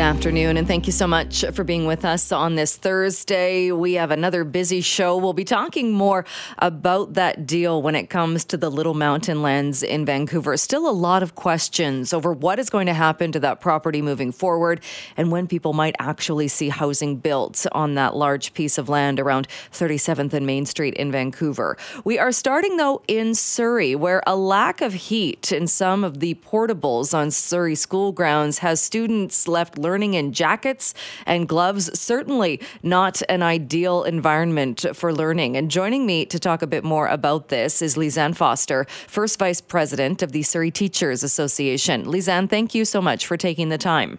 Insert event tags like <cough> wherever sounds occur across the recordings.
afternoon, and thank you so much for being with us on this Thursday. We have another busy show. We'll be talking more about that deal when it comes to the Little Mountain lands in Vancouver. Still a lot of questions over what is going to happen to that property moving forward and when people might actually see housing built on that large piece of land around 37th and Main Street in Vancouver. We are starting, though, in Surrey, where a lack of heat in some of the portables on Surrey school grounds has students left learning in jackets and gloves. Certainly not an ideal environment for learning. And joining me to talk a bit more about this is Lizanne Foster, First Vice President of the Surrey Teachers Association. Lizanne, thank you so much for taking the time.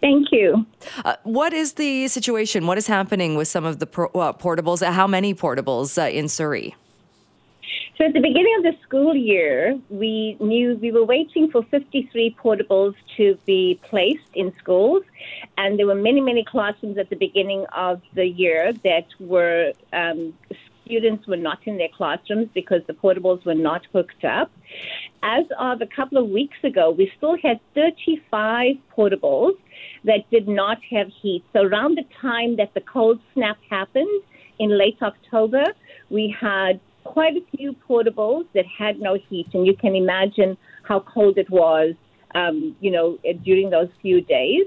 Thank you. Uh, what is the situation? What is happening with some of the pro- uh, portables? How many portables uh, in Surrey? So at the beginning of the school year, we knew we were waiting for 53 portables to be placed in schools, and there were many, many classrooms at the beginning of the year that were um, students were not in their classrooms because the portables were not hooked up. As of a couple of weeks ago, we still had 35 portables that did not have heat. So around the time that the cold snap happened in late October, we had quite a few portables that had no heat, and you can imagine how cold it was, um, you know, during those few days.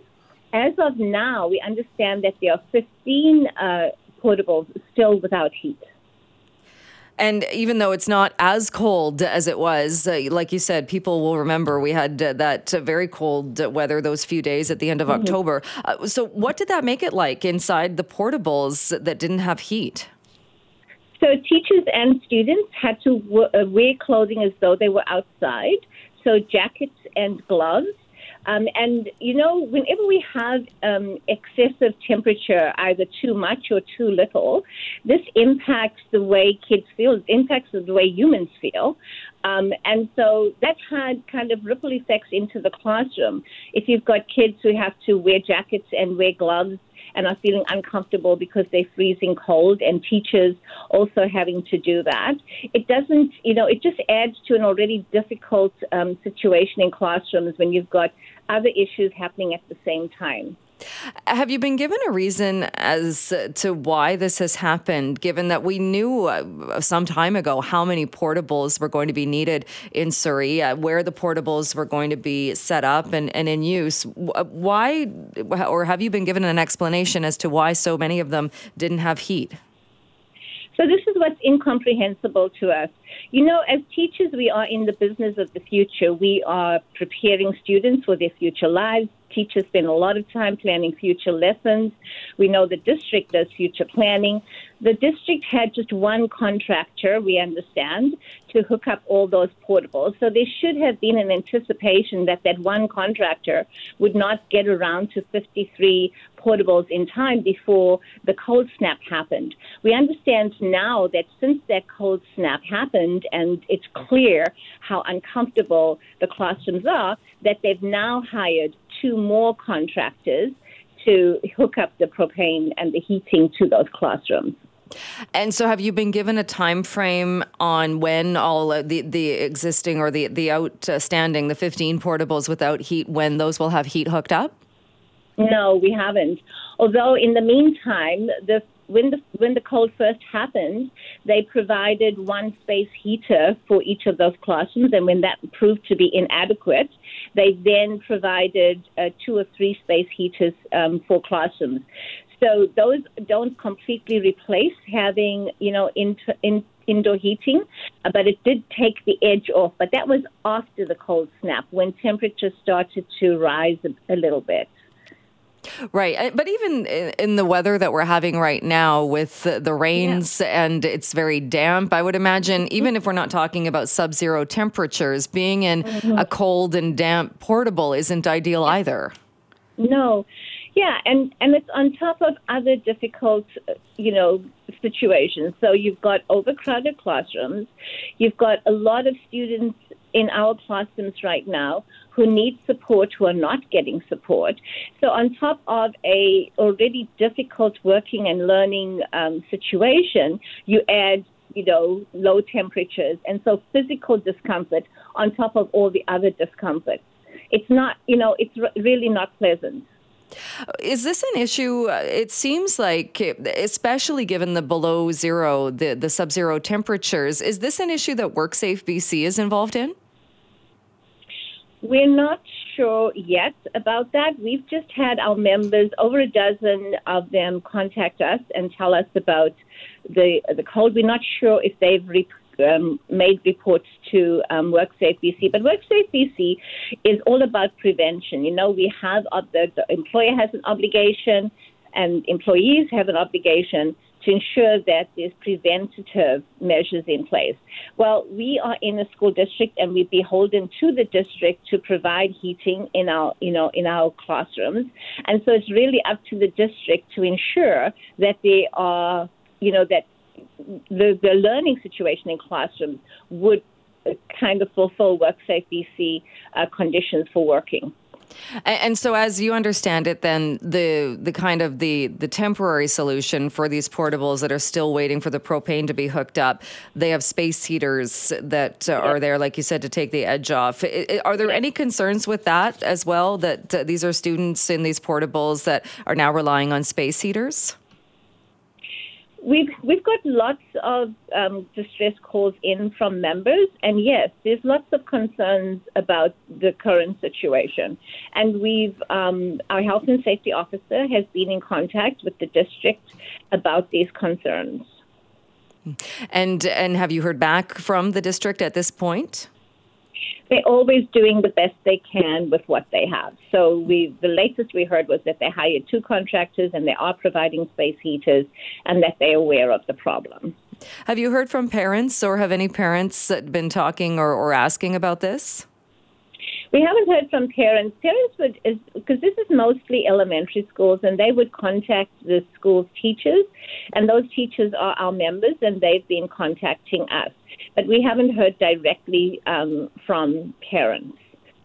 As of now, we understand that there are 15 uh, portables still without heat. And even though it's not as cold as it was, uh, like you said, people will remember we had uh, that uh, very cold weather those few days at the end of mm-hmm. October. Uh, so, what did that make it like inside the portables that didn't have heat? So teachers and students had to uh, wear clothing as though they were outside, so jackets and gloves. Um, and you know, whenever we have um, excessive temperature, either too much or too little, this impacts the way kids feel. It impacts the way humans feel. Um, and so that had kind of ripple effects into the classroom. If you've got kids who have to wear jackets and wear gloves and are feeling uncomfortable because they're freezing cold, and teachers also having to do that. It doesn't, you know, it just adds to an already difficult um, situation in classrooms when you've got other issues happening at the same time. Have you been given a reason as to why this has happened, given that we knew uh, some time ago how many portables were going to be needed in Surrey, uh, where the portables were going to be set up and, and in use? Why, or have you been given an explanation as to why so many of them didn't have heat? So, this is what's incomprehensible to us. You know, as teachers, we are in the business of the future. We are preparing students for their future lives teachers spend a lot of time planning future lessons. We know the district does future planning. The district had just one contractor, we understand, to hook up all those portables. So there should have been an anticipation that that one contractor would not get around to 53 portables in time before the cold snap happened. We understand now that since that cold snap happened and it's clear how uncomfortable the classrooms are, that they've now hired two more contractors to hook up the propane and the heating to those classrooms. And so, have you been given a time frame on when all the the existing or the the outstanding the 15 portables without heat when those will have heat hooked up? No, we haven't. Although in the meantime, the when the when the cold first happened, they provided one space heater for each of those classrooms, and when that proved to be inadequate, they then provided uh, two or three space heaters um, for classrooms. So those don't completely replace having you know in, in, indoor heating, uh, but it did take the edge off. But that was after the cold snap when temperatures started to rise a, a little bit. Right. But even in the weather that we're having right now with the rains yeah. and it's very damp, I would imagine, even if we're not talking about sub zero temperatures, being in mm-hmm. a cold and damp portable isn't ideal either. No. Yeah, and, and it's on top of other difficult, you know, situations. So you've got overcrowded classrooms, you've got a lot of students in our classrooms right now who need support who are not getting support. So on top of a already difficult working and learning um, situation, you add you know, low temperatures, and so physical discomfort on top of all the other discomforts. It's not, you know, it's r- really not pleasant. Is this an issue? uh, It seems like, especially given the below zero, the, the sub zero temperatures, is this an issue that WorkSafe BC is involved in? We're not sure yet about that. We've just had our members, over a dozen of them, contact us and tell us about the the cold. We're not sure if they've re- um, made reports to um, WorkSafe BC, but WorkSafe BC is all about prevention. You know, we have ob- the, the employer has an obligation, and employees have an obligation to ensure that there's preventative measures in place. Well, we are in a school district and we're beholden to the district to provide heating in our, you know, in our classrooms. And so it's really up to the district to ensure that they are, you know, that the, the learning situation in classrooms would kind of fulfill WorkSafe BC uh, conditions for working. And, and so, as you understand it, then the the kind of the the temporary solution for these portables that are still waiting for the propane to be hooked up, they have space heaters that uh, are there, like you said, to take the edge off. I- I- Are there any concerns with that as well? That uh, these are students in these portables that are now relying on space heaters. We've we've got lots of um, distress calls in from members, and yes, there's lots of concerns about the current situation. And we've um, our health and safety officer has been in contact with the district about these concerns. And and have you heard back from the district at this point? They're always doing the best they can with what they have. So we the latest we heard was that they hired two contractors and they are providing space heaters, and that they're aware of the problem. Have you heard from parents, or have any parents been talking or, or asking about this? We haven't heard from parents. Parents would, because this is mostly elementary schools, and they would contact the school's teachers, and those teachers are our members, and they've been contacting us. But we haven't heard directly um, from parents.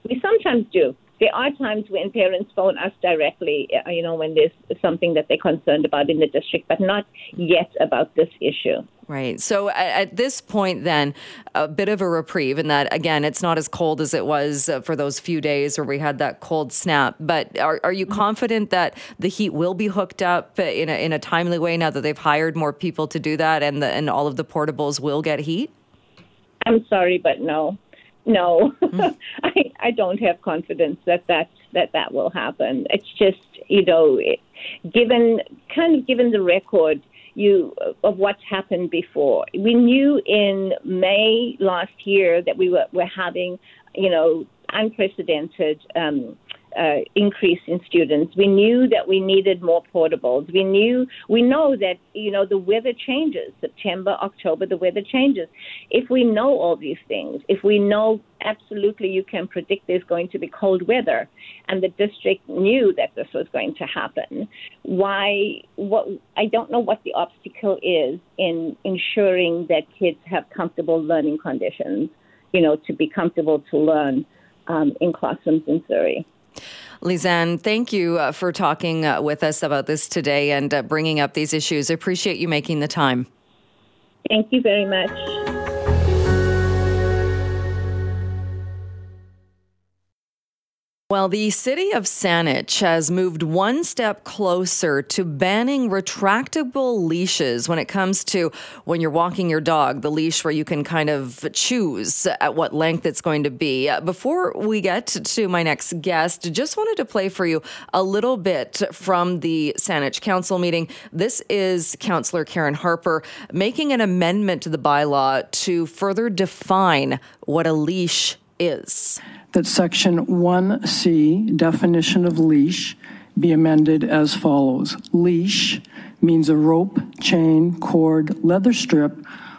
We sometimes do. There are times when parents phone us directly, uh, you know, when there's something that they're concerned about in the district, but not yet about this issue. Right. So at, this point, then, a bit of a reprieve in that, again, it's not as cold as it was uh, for those few days where we had that cold snap. But are, are you confident that the heat will be hooked up in a, in a timely way now that they've hired more people to do that and, the, and all of the portables will get heat? I'm sorry, but no, no, <laughs> I I don't have confidence that that that that will happen. It's just you know, it, given kind of given the record you of what's happened before. We knew in May last year that we were were having you know unprecedented. Um, uh, increase in students. We knew that we needed more portables. We knew, we know that, you know, the weather changes. September, October, the weather changes. If we know all these things, if we know absolutely you can predict there's going to be cold weather, and the district knew that this was going to happen, why, what, I don't know what the obstacle is in ensuring that kids have comfortable learning conditions, you know, to be comfortable to learn um, in classrooms in Surrey. Lizanne, thank you uh, for talking uh, with us about this today and uh, bringing up these issues. I appreciate you making the time. Thank you very much. Well, the city of Saanich has moved one step closer to banning retractable leashes when it comes to when you're walking your dog, the leash where you can kind of choose at what length it's going to be. Uh, Before we get to my next guest, just wanted to play for you a little bit from the Saanich Council meeting. This is Councillor Karen Harper making an amendment to the bylaw to further define what a leash is. that section 1C, definition of leash, be amended as follows. Leash means a rope, chain, cord, leather strip,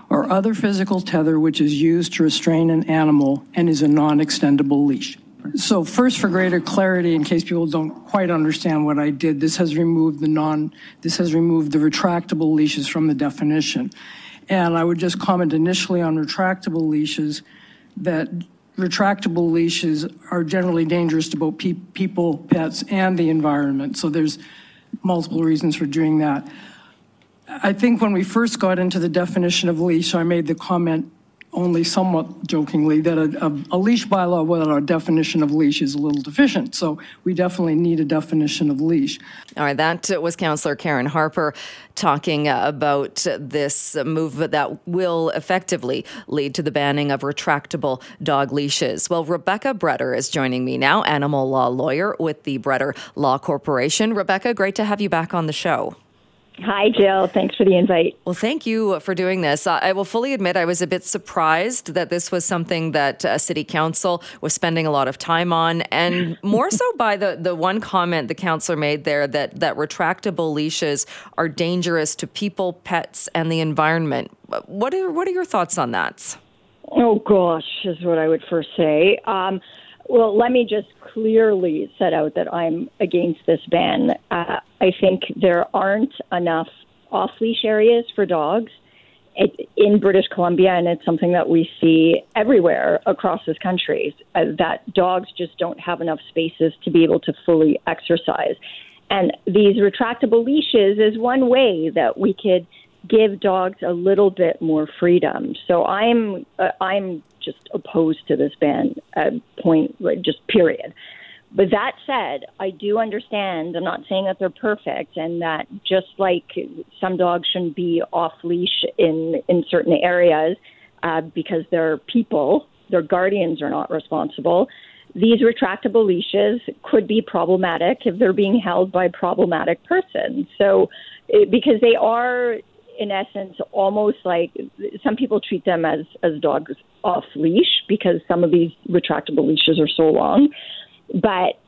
or other physical tether which is used to restrain an animal and is a non-extendable leash. So first, for greater clarity, in case people don't quite understand what I did, this has removed the non, this has removed the retractable leashes from the definition. And I would just comment initially on retractable leashes, that retractable leashes are generally dangerous to both pe- people, pets, and the environment. So there's multiple reasons for doing that. I think when we first got into the definition of leash, I made the comment only somewhat jokingly that a, a, a leash bylaw without a definition of leash is a little deficient. So we definitely need a definition of leash. All right, that was Councillor Karen Harper talking about this move that will effectively lead to the banning of retractable dog leashes. Well, Rebecca Breder is joining me now, animal law lawyer with the Breder Law Corporation. Rebecca, great to have you back on the show. Hi, Jill. Thanks for the invite. Well, thank you for doing this. I will fully admit I was a bit surprised that this was something that uh, City Council was spending a lot of time on, and <laughs> more so by the, the one comment the councillor made there that, that retractable leashes are dangerous to people, pets, and the environment. What are, what are your thoughts on that? Oh, gosh, is what I would first say. Um, well, let me just clearly set out that I'm against this ban. Uh, I think there aren't enough off leash areas for dogs in British Columbia, and it's something that we see everywhere across this country uh, that dogs just don't have enough spaces to be able to fully exercise. And these retractable leashes is one way that we could give dogs a little bit more freedom. So I'm uh, I'm just opposed to this ban. Uh, point, just period. But that said, I do understand. I'm not saying that they're perfect, and that just like some dogs shouldn't be off leash in in certain areas uh, because they're people, their guardians are not responsible. These retractable leashes could be problematic if they're being held by problematic persons. So, it, because they are in essence almost like some people treat them as as dogs off leash because some of these retractable leashes are so long but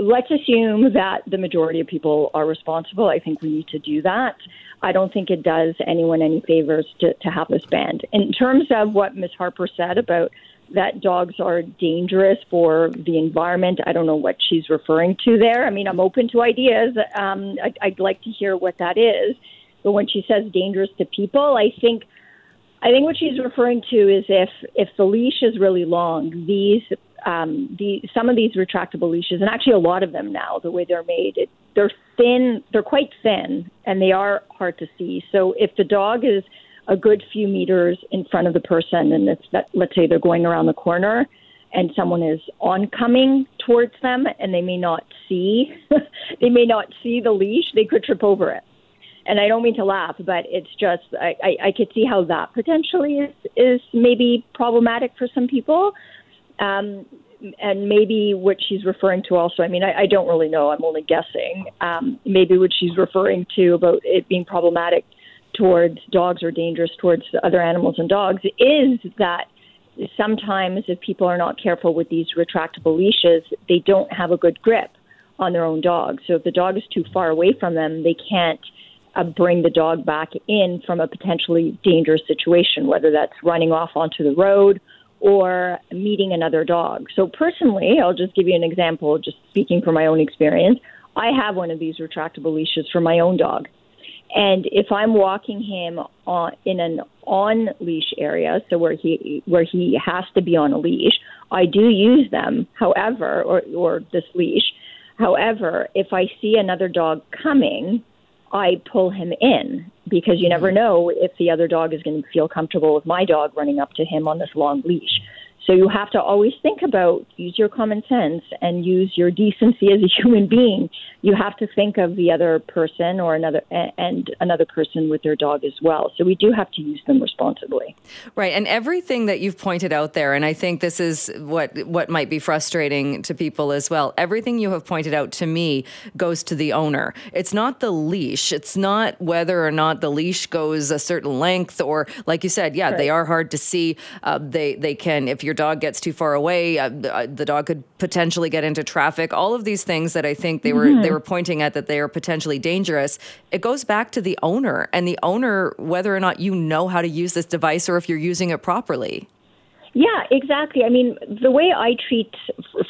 let's assume that the majority of people are responsible. I think we need to do that. I don't think it does anyone any favors to, to have this banned. In terms of what Ms. Harper said about that dogs are dangerous for the environment, I don't know what she's referring to there. I mean, I'm open to ideas. Um, I, I'd like to hear what that is. But when she says dangerous to people, I think I think what she's referring to is if if the leash is really long, these um, the some of these retractable leashes, and actually a lot of them now, the way they're made, it, they're thin, they're quite thin, and they are hard to see. So if the dog is a good few meters in front of the person, and it's that, let's say they're going around the corner, and someone is oncoming towards them, and they may not see, <laughs> they may not see the leash, they could trip over it. And I don't mean to laugh, but it's just I, I, I could see how that potentially is is maybe problematic for some people. Um, and maybe what she's referring to also, I mean, I, I don't really know, I'm only guessing. Um, maybe what she's referring to about it being problematic towards dogs or dangerous towards other animals and dogs is that sometimes if people are not careful with these retractable leashes, they don't have a good grip on their own dog. So if the dog is too far away from them, they can't uh, bring the dog back in from a potentially dangerous situation, whether that's running off onto the road or meeting another dog. So, personally, I'll just give you an example, just speaking from my own experience. I have one of these retractable leashes for my own dog. And if I'm walking him on, in an on leash area, so where he where he has to be on a leash, I do use them. However, or or this leash. However, if I see another dog coming, I pull him in because you never mm-hmm. know if the other dog is going to feel comfortable with my dog running up to him on this long leash. So you have to always think about use your common sense and use your decency as a <laughs> human being. You have to think of the other person or another and another person with their dog as well. So we do have to use them responsibly. Right, and everything that you've pointed out there, and I think this is what what might be frustrating to people as well. Everything you have pointed out to me goes to the owner. It's not the leash. It's not whether or not the leash goes a certain length, or like you said, yeah, right. they are hard to see. Uh, they they can if your dog gets too far away, uh, uh, the dog could potentially get into traffic. All of these things that I think they were mm-hmm. they were pointing at that they are potentially dangerous. It goes back to the owner and the owner whether or not you know how to use this device or if you're using it properly. Yeah, exactly. I mean, the way I treat,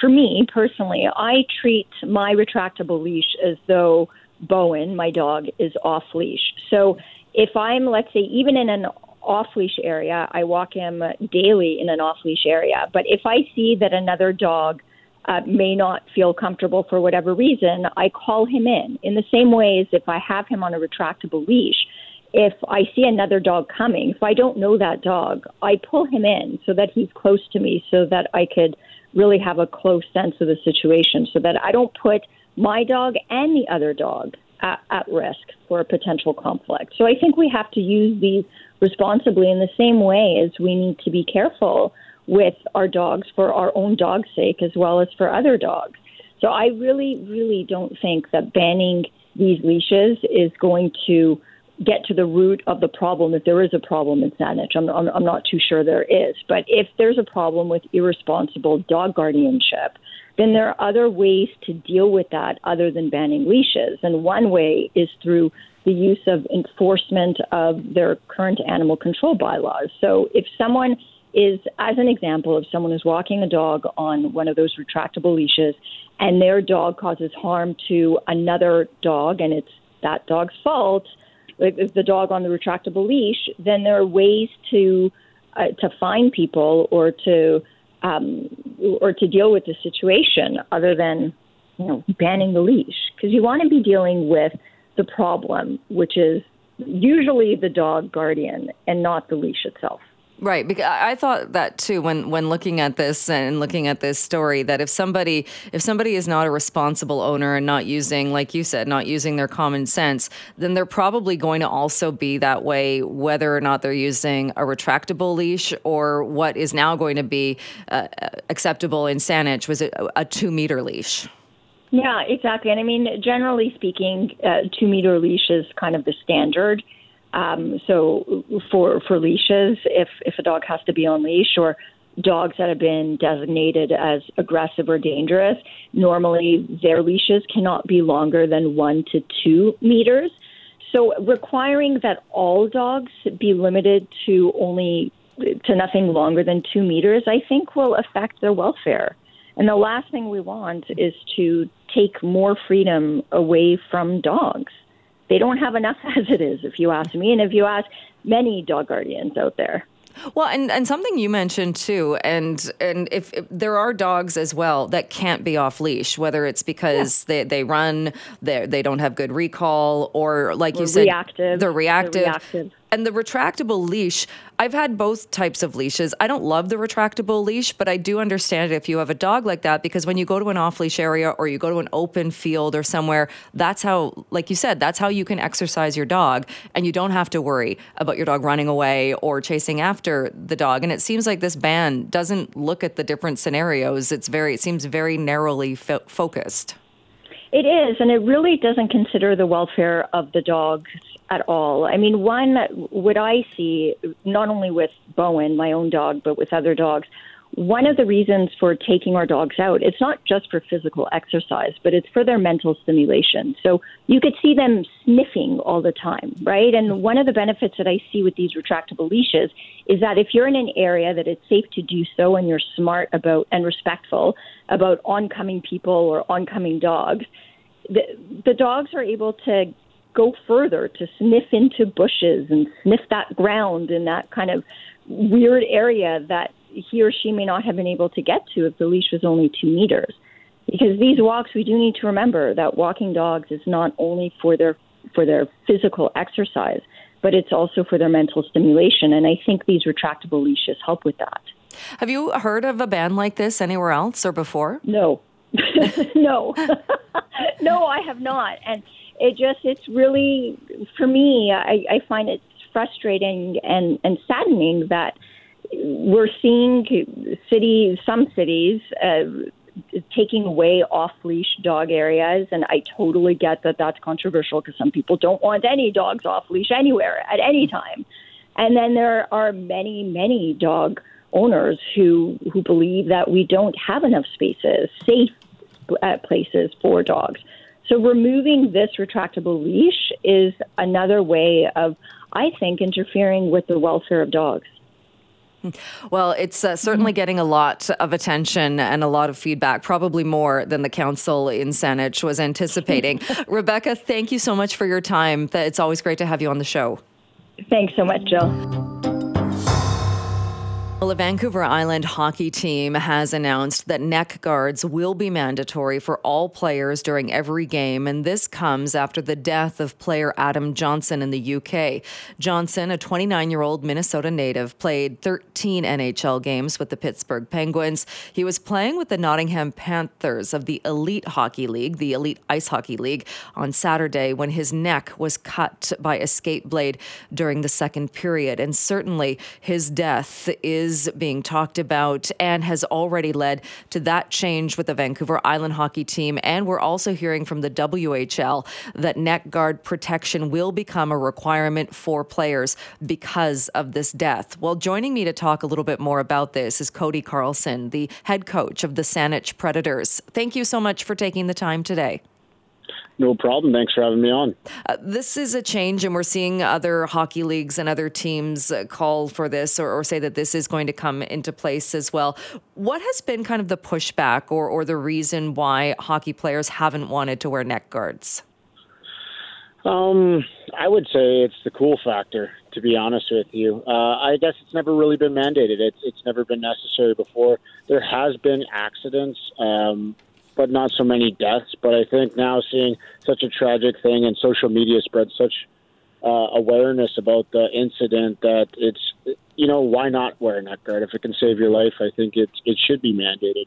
for me personally, I treat my retractable leash as though Bowen, my dog, is off leash. So if I'm, let's say, even in an off leash area. I walk him daily in an off leash area. But if I see that another dog uh, may not feel comfortable for whatever reason, I call him in. In the same way as if I have him on a retractable leash, if I see another dog coming, if I don't know that dog, I pull him in so that he's close to me so that I could really have a close sense of the situation so that I don't put my dog and the other dog at, at risk for a potential conflict. So I think we have to use these responsibly in the same way as we need to be careful with our dogs for our own dog's sake as well as for other dogs. So I really, really don't think that banning these leashes is going to get to the root of the problem if there is a problem in Saanich. I'm, I'm, I'm not too sure there is. But if there's a problem with irresponsible dog guardianship, then there are other ways to deal with that other than banning leashes. And one way is through the use of enforcement of their current animal control bylaws. So if someone is, as an example, of someone is walking a dog on one of those retractable leashes and their dog causes harm to another dog and it's that dog's fault, if the dog on the retractable leash, then there are ways to uh, to find people or to um, or to deal with the situation other than you know banning the leash because you want to be dealing with the problem, which is usually the dog guardian and not the leash itself. Right, because I thought that too when when looking at this and looking at this story that if somebody if somebody is not a responsible owner and not using like you said not using their common sense, then they're probably going to also be that way whether or not they're using a retractable leash or what is now going to be uh, acceptable in Saanich was a, a 2 meter leash. Yeah, exactly. And I mean generally speaking, uh, 2 meter leash is kind of the standard um, so for for leashes, if if a dog has to be on leash or dogs that have been designated as aggressive or dangerous, normally their leashes cannot be longer than one to two meters. So requiring that all dogs be limited to only to nothing longer than two meters, I think will affect their welfare. And the last thing we want is to take more freedom away from dogs they don't have enough <laughs> as it is, if you ask me, and if you ask many dog guardians out there. Well, and, and something you mentioned too, and and if, if, there are dogs as well that can't be off leash, whether it's because yeah. they, they run, they they don't have good recall, or like you said, reactive. They're reactive. They're reactive. And the retractable leash, I've had both types of leashes. I don't love the retractable leash, but I do understand it if you have a dog like that because when you go to an off leash area or you go to an open field or somewhere, that's how, like you said, that's how you can exercise your dog and you don't have to worry about your dog running away or chasing after the dog. And it seems like this ban doesn't look at the different scenarios. It's very, it seems very narrowly fo- focused. It is, and it really doesn't consider the welfare of the dogs at all. I mean, one, what I see, not only with Bowen, my own dog, but with other dogs, one of the reasons for taking our dogs out, it's not just for physical exercise, but it's for their mental stimulation. So you could see them sniffing all the time, right? And one of the benefits that I see with these retractable leashes is that if you're in an area that it's safe to do so and you're smart about and respectful about oncoming people or oncoming dogs, the, the dogs are able to go further to sniff into bushes and sniff that ground in that kind of weird area that he or she may not have been able to get to if the leash was only two meters. Because these walks, we do need to remember that walking dogs is not only for their for their physical exercise, but it's also for their mental stimulation. And I think these retractable leashes help with that. Have you heard of a ban like this anywhere else or before? No, <laughs> no, <laughs> no, I have not. And it just it's really for me I, I find it frustrating and, and saddening that we're seeing cities some cities uh, taking away off leash dog areas. And I totally get that that's controversial because some people don't want any dogs off leash anywhere at any time. And then there are many many dog owners who who believe that we don't have enough spaces safe uh, places for dogs so removing this retractable leash is another way of, I think, interfering with the welfare of dogs. Well, it's uh, certainly mm-hmm. getting a lot of attention and a lot of feedback, probably more than the council in Saanich was anticipating. <laughs> Rebecca, thank you so much for your time. It's always great to have you on the show. Thanks so much, Jill. Well, a Vancouver Island hockey team has announced that neck guards will be mandatory for all players during every game, and this comes after the death of player Adam Johnson in the UK. Johnson, a 29 year old Minnesota native, played 13 NHL games with the Pittsburgh Penguins. He was playing with the Nottingham Panthers of the Elite Hockey League, the Elite Ice Hockey League, on Saturday when his neck was cut by a skate blade during the second period. And certainly his death is is being talked about and has already led to that change with the Vancouver Island hockey team. And we're also hearing from the WHL that neck guard protection will become a requirement for players because of this death. Well, joining me to talk a little bit more about this is Cody Carlson, the head coach of the Saanich Predators. Thank you so much for taking the time today. No problem. Thanks for having me on. Uh, this is a change, and we're seeing other hockey leagues and other teams uh, call for this or, or, say that this is going to come into place as well. What has been kind of the pushback or, or the reason why hockey players haven't wanted to wear neck guards? Um, I would say it's the cool factor. To be honest with you, uh, I guess it's never really been mandated. It's it's never been necessary before. There has been accidents. Um, but not so many deaths. But I think now seeing such a tragic thing and social media spread such uh, awareness about the incident that it's you know why not wear a neck guard if it can save your life? I think it it should be mandated.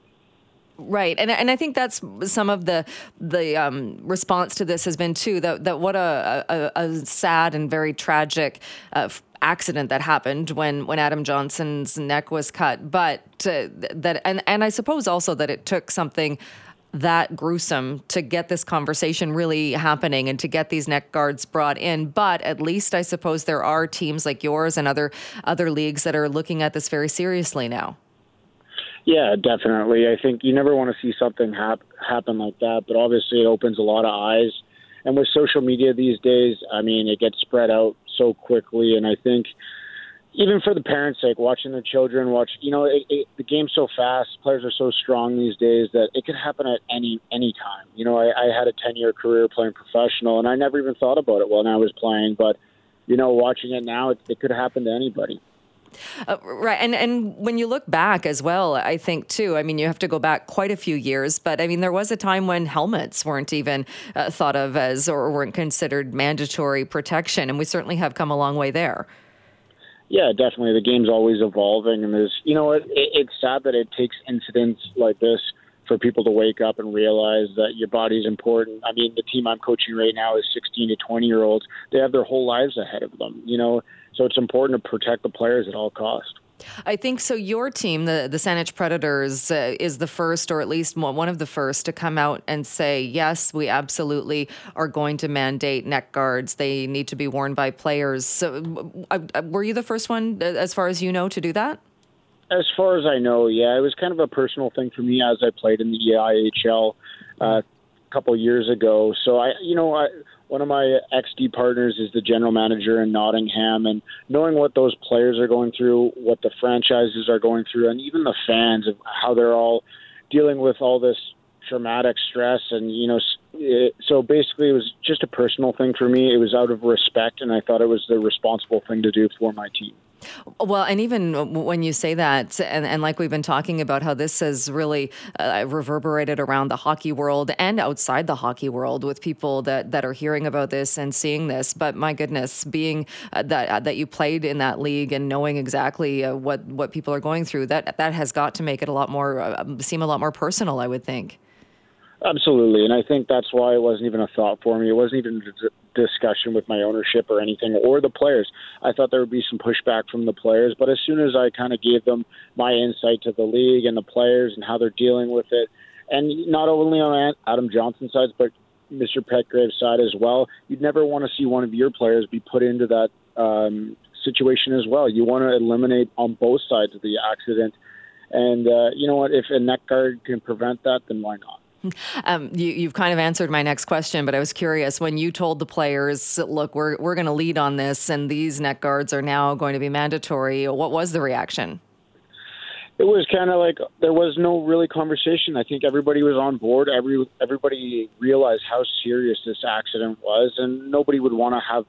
Right, and and I think that's some of the the um, response to this has been too that that what a, a, a sad and very tragic. Uh, accident that happened when when Adam Johnson's neck was cut but uh, that and and I suppose also that it took something that gruesome to get this conversation really happening and to get these neck guards brought in. But at least I suppose there are teams like yours and other other leagues that are looking at this very seriously now. Yeah, definitely. I think you never want to see something hap- happen like that, but obviously it opens a lot of eyes. And with social media these days, I mean, it gets spread out so quickly, and I think even for the parents' sake, watching the children watch, you know, it, it, the game's so fast. Players are so strong these days that it could happen at any any time. You know, I, I had a ten year career playing professional, and I never even thought about it when I was playing. But you know, watching it now, it, it could happen to anybody. Uh, right, and and when you look back as well, I think too. I mean, you have to go back quite a few years, but I mean, there was a time when helmets weren't even uh, thought of as or weren't considered mandatory protection, and we certainly have come a long way there. Yeah, definitely. The game's always evolving, and there's, you know, it, it, it's sad that it takes incidents like this for people to wake up and realize that your body's important. I mean, the team I'm coaching right now is 16 to 20 year olds. They have their whole lives ahead of them, you know, so it's important to protect the players at all costs. I think so. Your team, the the Saanich Predators, uh, is the first, or at least one of the first, to come out and say, yes, we absolutely are going to mandate neck guards. They need to be worn by players. So, were you the first one, uh, as far as you know, to do that? As far as I know, yeah, it was kind of a personal thing for me as I played in the EIHL uh, a couple years ago. So I, you know, I one of my XD partners is the general manager in Nottingham, and knowing what those players are going through, what the franchises are going through, and even the fans of how they're all dealing with all this traumatic stress, and you know, it, so basically, it was just a personal thing for me. It was out of respect, and I thought it was the responsible thing to do for my team. Well, and even when you say that, and, and like we've been talking about how this has really uh, reverberated around the hockey world and outside the hockey world with people that, that are hearing about this and seeing this. But my goodness, being uh, that uh, that you played in that league and knowing exactly uh, what what people are going through, that that has got to make it a lot more uh, seem a lot more personal. I would think. Absolutely, and I think that's why it wasn't even a thought for me. It wasn't even discussion with my ownership or anything, or the players. I thought there would be some pushback from the players, but as soon as I kind of gave them my insight to the league and the players and how they're dealing with it, and not only on Adam Johnson's side, but Mr. Petgrave's side as well, you'd never want to see one of your players be put into that um, situation as well. You want to eliminate on both sides of the accident. And uh, you know what? If a neck guard can prevent that, then why not? Um, you, have kind of answered my next question, but I was curious when you told the players, "Look, we're we're going to lead on this, and these neck guards are now going to be mandatory." What was the reaction? It was kind of like there was no really conversation. I think everybody was on board. Every everybody realized how serious this accident was, and nobody would want to have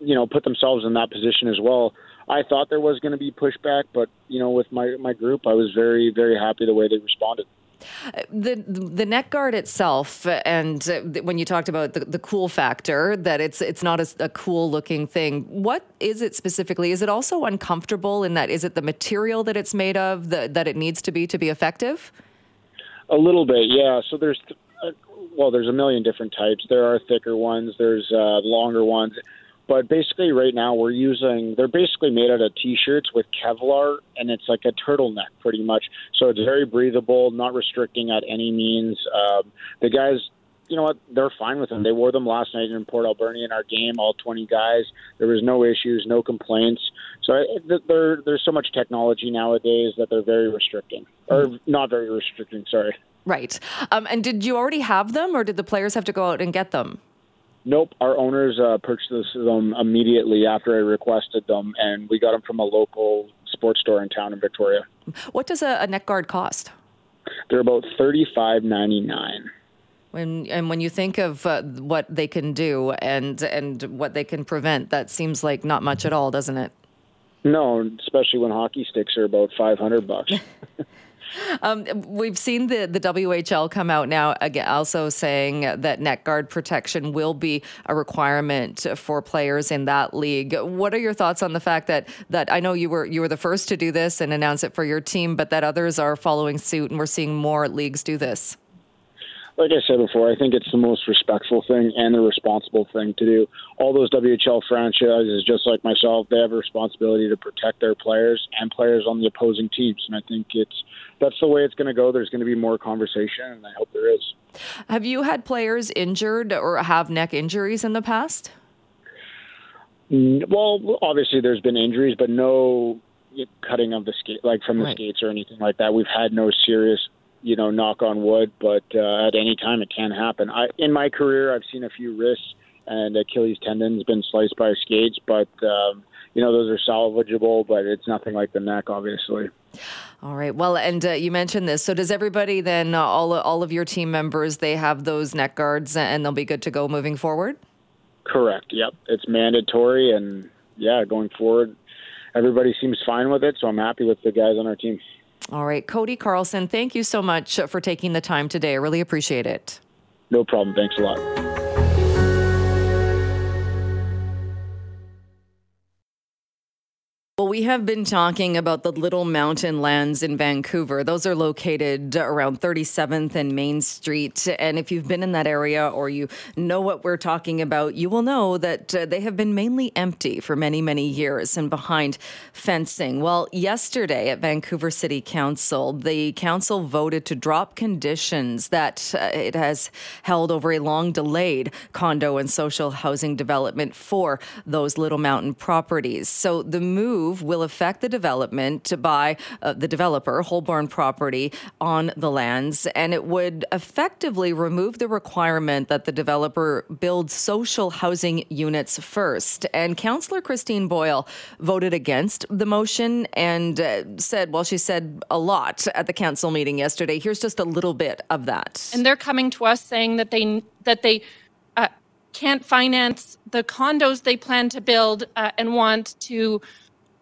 you know, put themselves in that position as well. I thought there was going to be pushback, but you know, with my my group, I was very very happy the way they responded. The the neck guard itself, and when you talked about the, the cool factor, that it's it's not a, a, cool looking thing. What is it specifically? Is it also uncomfortable in that? Is it the material that it's made of that that it needs to be to be effective? A little bit, yeah. So there's uh, well, there's a million different types. There are thicker ones. There's uh, longer ones. But basically, right now we're using. They're basically made out of t-shirts with Kevlar, and it's like a turtleneck, pretty much. So it's very breathable, not restricting at any means. Um, the guys, you know what? They're fine with them. They wore them last night in Port Alberni in our game. All 20 guys. There was no issues, no complaints. So there, there's so much technology nowadays that they're very restricting, or not very restricting. Sorry. Right. Um, and did you already have them, or did the players have to go out and get them? Nope, our owners uh, purchased them immediately after I requested them, and we got them from a local sports store in town in Victoria. What does a, a neck guard cost? They're about thirty five ninety nine. When and when you think of uh, what they can do and and what they can prevent, that seems like not much at all, doesn't it? No, especially when hockey sticks are about five hundred bucks. <laughs> Um, we've seen the, the WHL come out now again, also saying that neck guard protection will be a requirement for players in that league. What are your thoughts on the fact that that I know you were you were the first to do this and announce it for your team, but that others are following suit and we're seeing more leagues do this? like I said before, I think it's the most respectful thing and the responsible thing to do. All those WHL franchises, just like myself, they have a responsibility to protect their players and players on the opposing teams. And I think it's that's the way it's going to go. There's going to be more conversation, and I hope there is. Have you had players injured or have neck injuries in the past? Well, obviously there's been injuries, but no cutting of the skate like from the right. skates or anything like that. We've had no serious you know, knock on wood, but uh, at any time it can happen. I, in my career, I've seen a few wrists and Achilles tendons been sliced by skates, but um, you know those are salvageable, but it's nothing like the neck, obviously. All right. Well, and uh, you mentioned this. So does everybody then uh, all all of your team members they have those neck guards and they'll be good to go moving forward? Correct. Yep. It's mandatory, and yeah, going forward, everybody seems fine with it. So I'm happy with the guys on our team. All right. Cody Carlson, thank you so much for taking the time today. I really appreciate it. No problem. Thanks a lot. Well, we have been talking about the Little Mountain lands in Vancouver. Those are located around 37th and Main Street. And if you've been in that area or you know what we're talking about, you will know that uh, they have been mainly empty for many, many years and behind fencing. Well, yesterday at Vancouver City Council, the council voted to drop conditions that uh, it has held over a long delayed condo and social housing development for those Little Mountain properties. So the move move will affect the development by uh, the developer, Holborn Property, on the lands, and it would effectively remove the requirement that the developer build social housing units first. And Councillor Christine Boyle voted against the motion and uh, said, well, she said a lot at the council meeting yesterday. Here's just a little bit of that. And they're coming to us saying that they that they uh, can't finance the condos they plan to build uh, and want to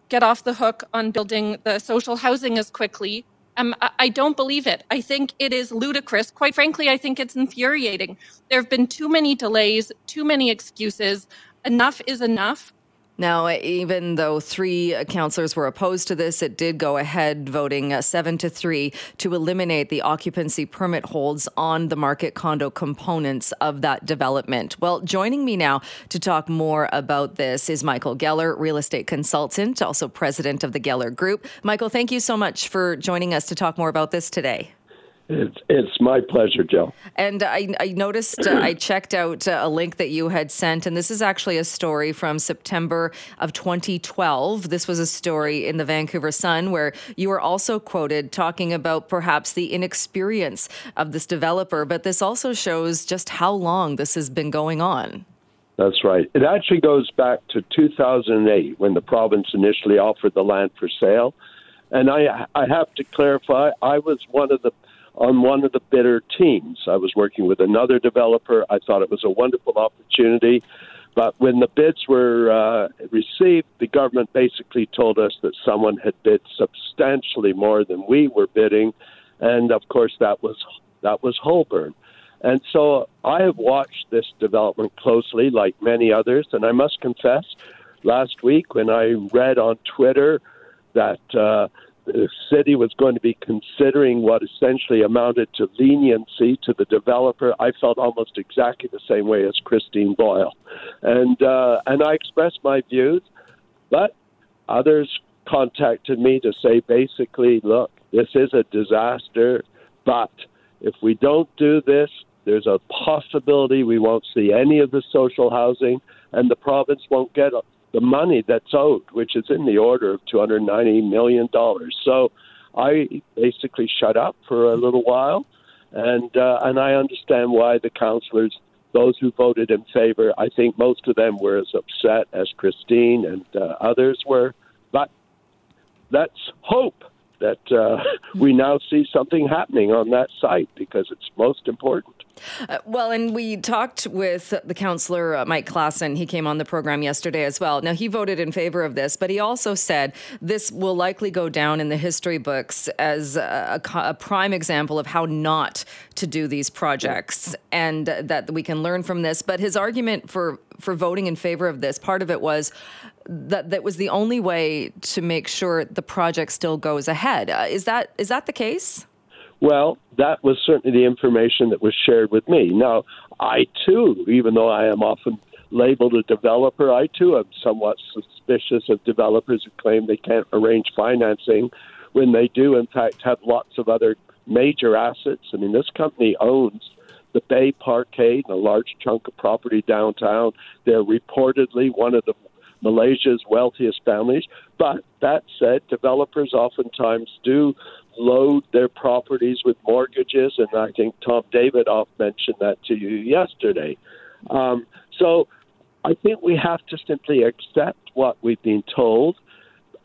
get off the hook on building the social housing as quickly. Um, I don't believe it. I think it is ludicrous. Quite frankly, I think it's infuriating. There have been too many delays, too many excuses. Enough is enough. Now, even though three councillors were opposed to this, it did go ahead voting seven to three to eliminate the occupancy permit holds on the market condo components of that development. Well, joining me now to talk more about this is Michael Geller, real estate consultant, also president of the Geller Group. Michael, thank you so much for joining us to talk more about this today. It's, it's my pleasure, Joe. And I, I noticed, uh, I checked out uh, a link that you had sent, and this is actually a story from September of 2012. This was a story in the Vancouver Sun where you were also quoted talking about perhaps the inexperience of this developer, but this also shows just how long this has been going on. That's right. It actually goes back to 2008 when the province initially offered the land for sale. And I, I have to clarify, I was one of the on one of the bidder teams. I was working with another developer. I thought it was a wonderful opportunity. But when the bids were uh, received, the government basically told us that someone had bid substantially more than we were bidding, and of course that was that was Holborn. And so I have watched this development closely, like many others, and I must confess, last week when I read on Twitter that uh, the city was going to be considering what essentially amounted to leniency to the developer, I felt almost exactly the same way as Christine Boyle, and uh, and I expressed my views, but others contacted me to say basically, look, this is a disaster, but if we don't do this, there's a possibility we won't see any of the social housing, and the province won't get the money that's owed, which is in the order of $290 million. So I basically shut up for a little while, and uh, and I understand why the councillors, those who voted in favor, I think most of them were as upset as Christine and uh, others were. But let's hope that uh, <laughs> we now see something happening on that site because it's most important. Uh, well, and we talked with the counselor, uh, Mike Klassen. He came on the program yesterday as well. Now, he voted in favor of this, but he also said this will likely go down in the history books as a, a, prime example of how not to do these projects and that we can learn from this. But his argument for, for voting in favor of this, part of it was that that was the only way to make sure the project still goes ahead. Uh, is that is that the case? Well, that was certainly the information that was shared with me. Now, I too, even though I am often labeled a developer, I too am somewhat suspicious of developers who claim they can't arrange financing when they do, in fact, have lots of other major assets. I mean, this company owns the Bay Parkade and a large chunk of property downtown. They're reportedly one of the Malaysia's wealthiest families. But that said, developers oftentimes do load their properties with mortgages, and I think Tom Davidoff mentioned that to you yesterday. Um, so I think we have to simply accept what we've been told.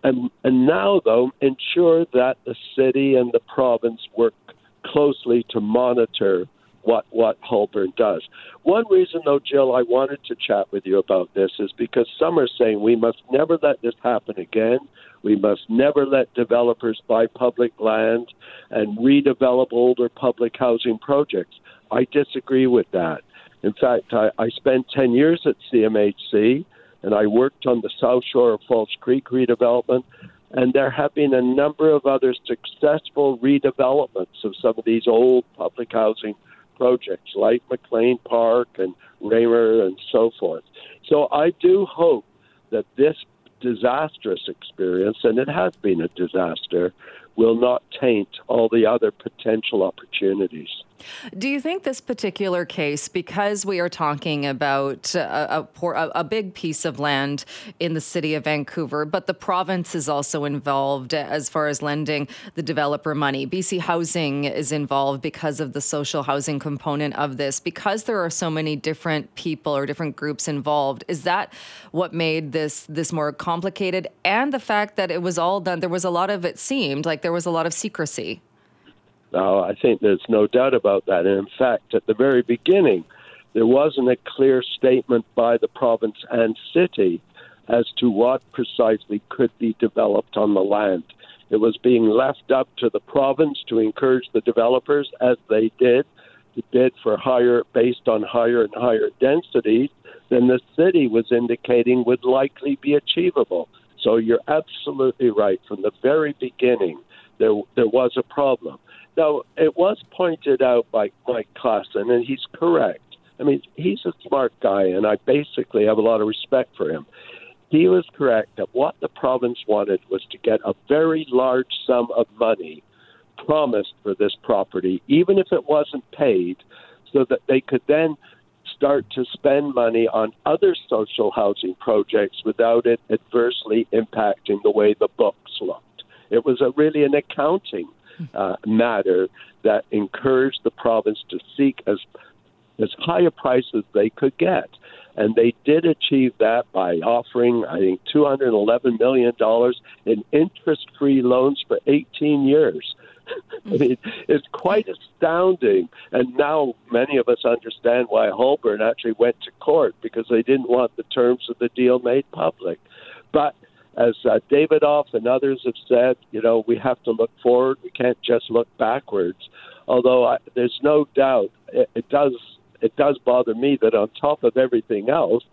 And, and now, though, ensure that the city and the province work closely to monitor what what Holborn does. One reason, though, Jill, I wanted to chat with you about this is because some are saying we must never let this happen again. We must never let developers buy public land and redevelop older public housing projects. I disagree with that. In fact, I, I spent 10 years at CMHC and I worked on the South Shore of False Creek redevelopment. And there have been a number of other successful redevelopments of some of these old public housing projects like McLean Park and Raymur and so forth. So I do hope that this disastrous experience, and it has been a disaster, will not taint all the other potential opportunities. Do you think this particular case, because we are talking about a, a, a, big piece of land in the city of Vancouver, but the province is also involved as far as lending the developer money? BC Housing is involved because of the social housing component of this, because there are so many different people or different groups involved. Is that what made this this more complicated? And the fact that it was all done, there was a lot of it seemed like there was a lot of secrecy. Now, I think there's no doubt about that. And in fact, at the very beginning, there wasn't a clear statement by the province and city as to what precisely could be developed on the land. It was being left up to the province to encourage the developers, as they did, to bid for higher, based on higher and higher densities than the city was indicating would likely be achievable. So you're absolutely right. From the very beginning, there there was a problem. Now, it was pointed out by Mike Klassen, and he's correct. I mean, he's a smart guy, and I basically have a lot of respect for him. He was correct that what the province wanted was to get a very large sum of money promised for this property, even if it wasn't paid, so that they could then start to spend money on other social housing projects without it adversely impacting the way the books looked. It was a, really an accounting uh, matter that encouraged the province to seek as as high a price as they could get. And they did achieve that by offering, I think, $211 million in interest free loans for 18 years <laughs> I mean, it's quite astounding. And now many of us understand why Holborn actually went to court because they didn't want the terms of the deal made public. But as uh, Davidoff and others have said, you know, we have to look forward. We can't just look backwards. Although I, there's no doubt, it, it does it does bother me that on top of everything else,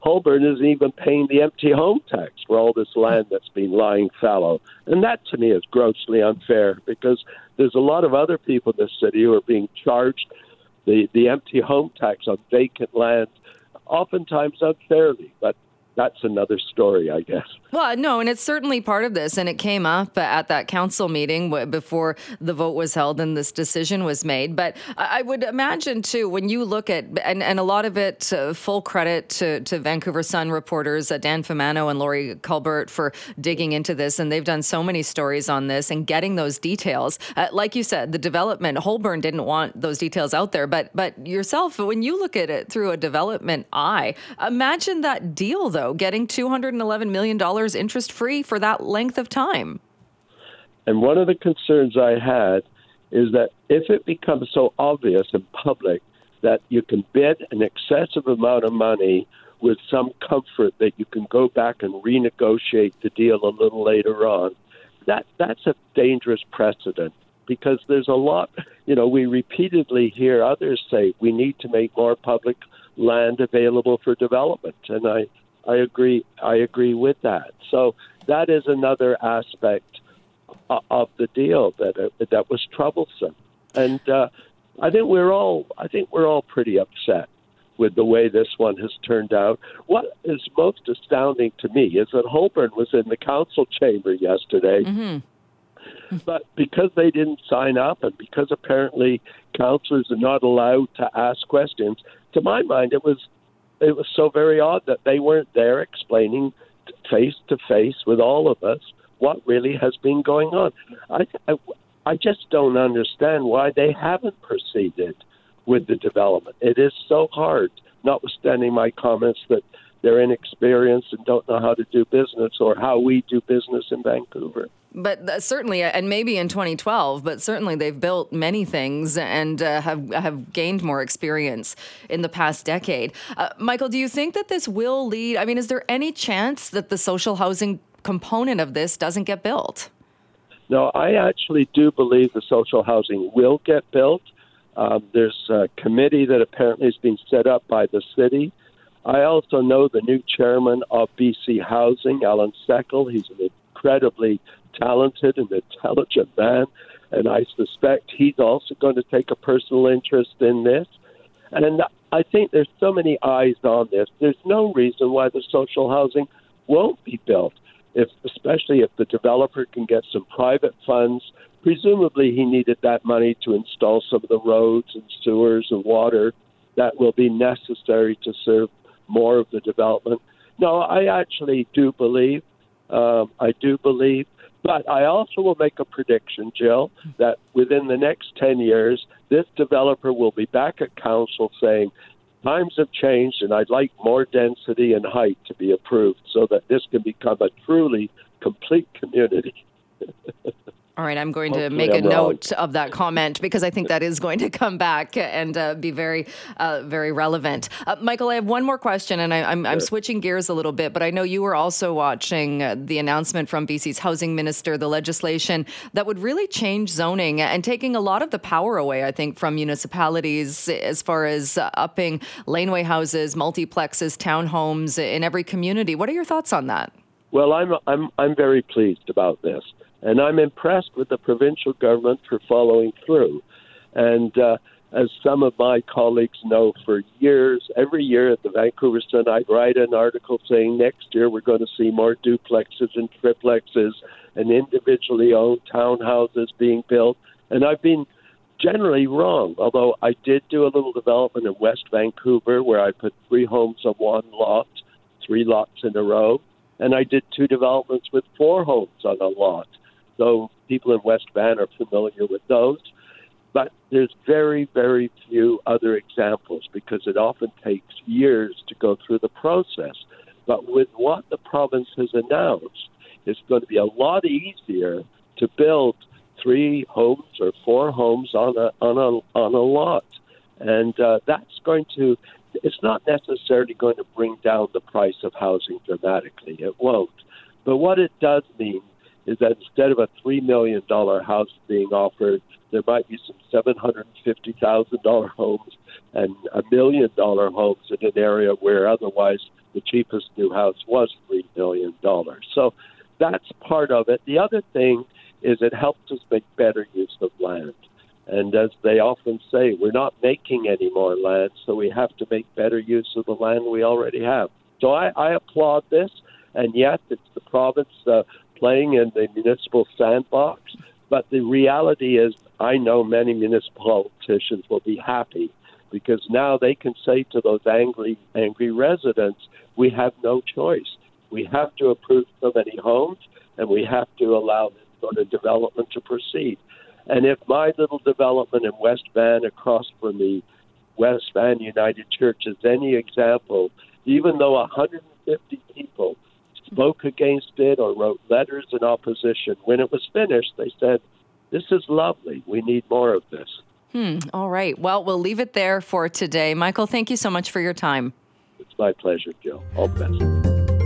Holborn isn't even paying the empty home tax for all this land that's been lying fallow. And that to me is grossly unfair because there's a lot of other people in this city who are being charged the, the empty home tax on vacant land, oftentimes unfairly. But that's another story, I guess. Well, no, and it's certainly part of this, and it came up at that council meeting before the vote was held and this decision was made. But I would imagine too, when you look at and, and a lot of it, uh, full credit to, to Vancouver Sun reporters uh, Dan Fumano and Lori Culbert for digging into this, and they've done so many stories on this and getting those details. Uh, like you said, the development Holborn didn't want those details out there, but but yourself, when you look at it through a development eye, imagine that deal though, getting two hundred and eleven million dollars dollars interest free for that length of time. And one of the concerns I had is that if it becomes so obvious in public that you can bid an excessive amount of money with some comfort that you can go back and renegotiate the deal a little later on, that that's a dangerous precedent because there's a lot, you know, we repeatedly hear others say we need to make more public land available for development. And I, I agree. I agree with that. So that is another aspect of the deal that uh, that was troublesome, and uh, I think we're all I think we're all pretty upset with the way this one has turned out. What is most astounding to me is that Holborn was in the council chamber yesterday. Mm-hmm. But because they didn't sign up, and because apparently councillors are not allowed to ask questions, to my mind, it was it was so very odd that they weren't there explaining face to face with all of us what really has been going on. I, I, I just don't understand why they haven't proceeded with the development. It is so hard, notwithstanding my comments that they're inexperienced and don't know how to do business or how we do business in Vancouver but certainly, and maybe in 2012, but certainly they've built many things and uh, have have gained more experience in the past decade. Uh, Michael, do you think that this will lead? I mean, is there any chance that the social housing component of this doesn't get built? No, I actually do believe the social housing will get built. Um, there's a committee that apparently has been set up by the city. I also know the new chairman of BC Housing, Allan Seckel. He's an incredibly talented and intelligent man, and I suspect he's also going to take a personal interest in this. And I think there's so many eyes on this. There's no reason why the social housing won't be built, if especially if the developer can get some private funds. Presumably, he needed that money to install some of the roads and sewers and water that will be necessary to serve more of the development. No, I actually do believe, um, I do believe but I also will make a prediction, Jill, that within the next 10 years, this developer will be back at council saying, times have changed and I'd like more density and height to be approved so that this can become a truly complete community. <laughs> All right, I'm going Hopefully to make I'm a wrong. note of that comment because I think that is going to come back and uh, be very, uh, very relevant. Uh, Michael, I have one more question, and I, am sure. switching gears a little bit, but I know you were also watching uh, the announcement from BC's housing minister, the legislation that would really change zoning and taking a lot of the power away, I think, from municipalities as far as uh, upping laneway houses, multiplexes, townhomes in every community. What are your thoughts on that? Well, I'm I'm I'm very pleased about this. And I'm impressed with the provincial government for following through. And uh, as some of my colleagues know, for years, every year at the Vancouver Sun, I write an article saying next year we're going to see more duplexes and triplexes and individually owned townhouses being built. And I've been generally wrong, although I did do a little development in West Vancouver where I put three homes on one lot, three lots in a row. And I did two developments with four homes on a lot So people in West Van are familiar with those. But there's very, very few other examples because it often takes years to go through the process. But with what the province has announced, it's going to be a lot easier to build three homes or four homes on a on a on a lot, and uh, that's going to. It's not necessarily going to bring down the price of housing dramatically. It won't. But what it does mean is that instead of a three million dollar house being offered, there might be some seven hundred and fifty thousand dollar homes and a million dollar homes in an area where otherwise the cheapest new house was three million dollars. So that's part of it. The other thing is it helps us make better use of land. And as they often say, we're not making any more land, so we have to make better use of the land we already have. So I, I applaud this, and yet it's the province uh, playing in the municipal sandbox. But the reality is, I know many municipal politicians will be happy because now they can say to those angry, angry residents, we have no choice. We have to approve so many homes, and we have to allow this sort of development to proceed. And if my little development in West Van across from the West Van United Church is any example, even though 150 people spoke against it or wrote letters in opposition, when it was finished, they said, This is lovely. We need more of this. Hmm. All right. Well, we'll leave it there for today. Michael, thank you so much for your time. It's my pleasure, Jill. All the best.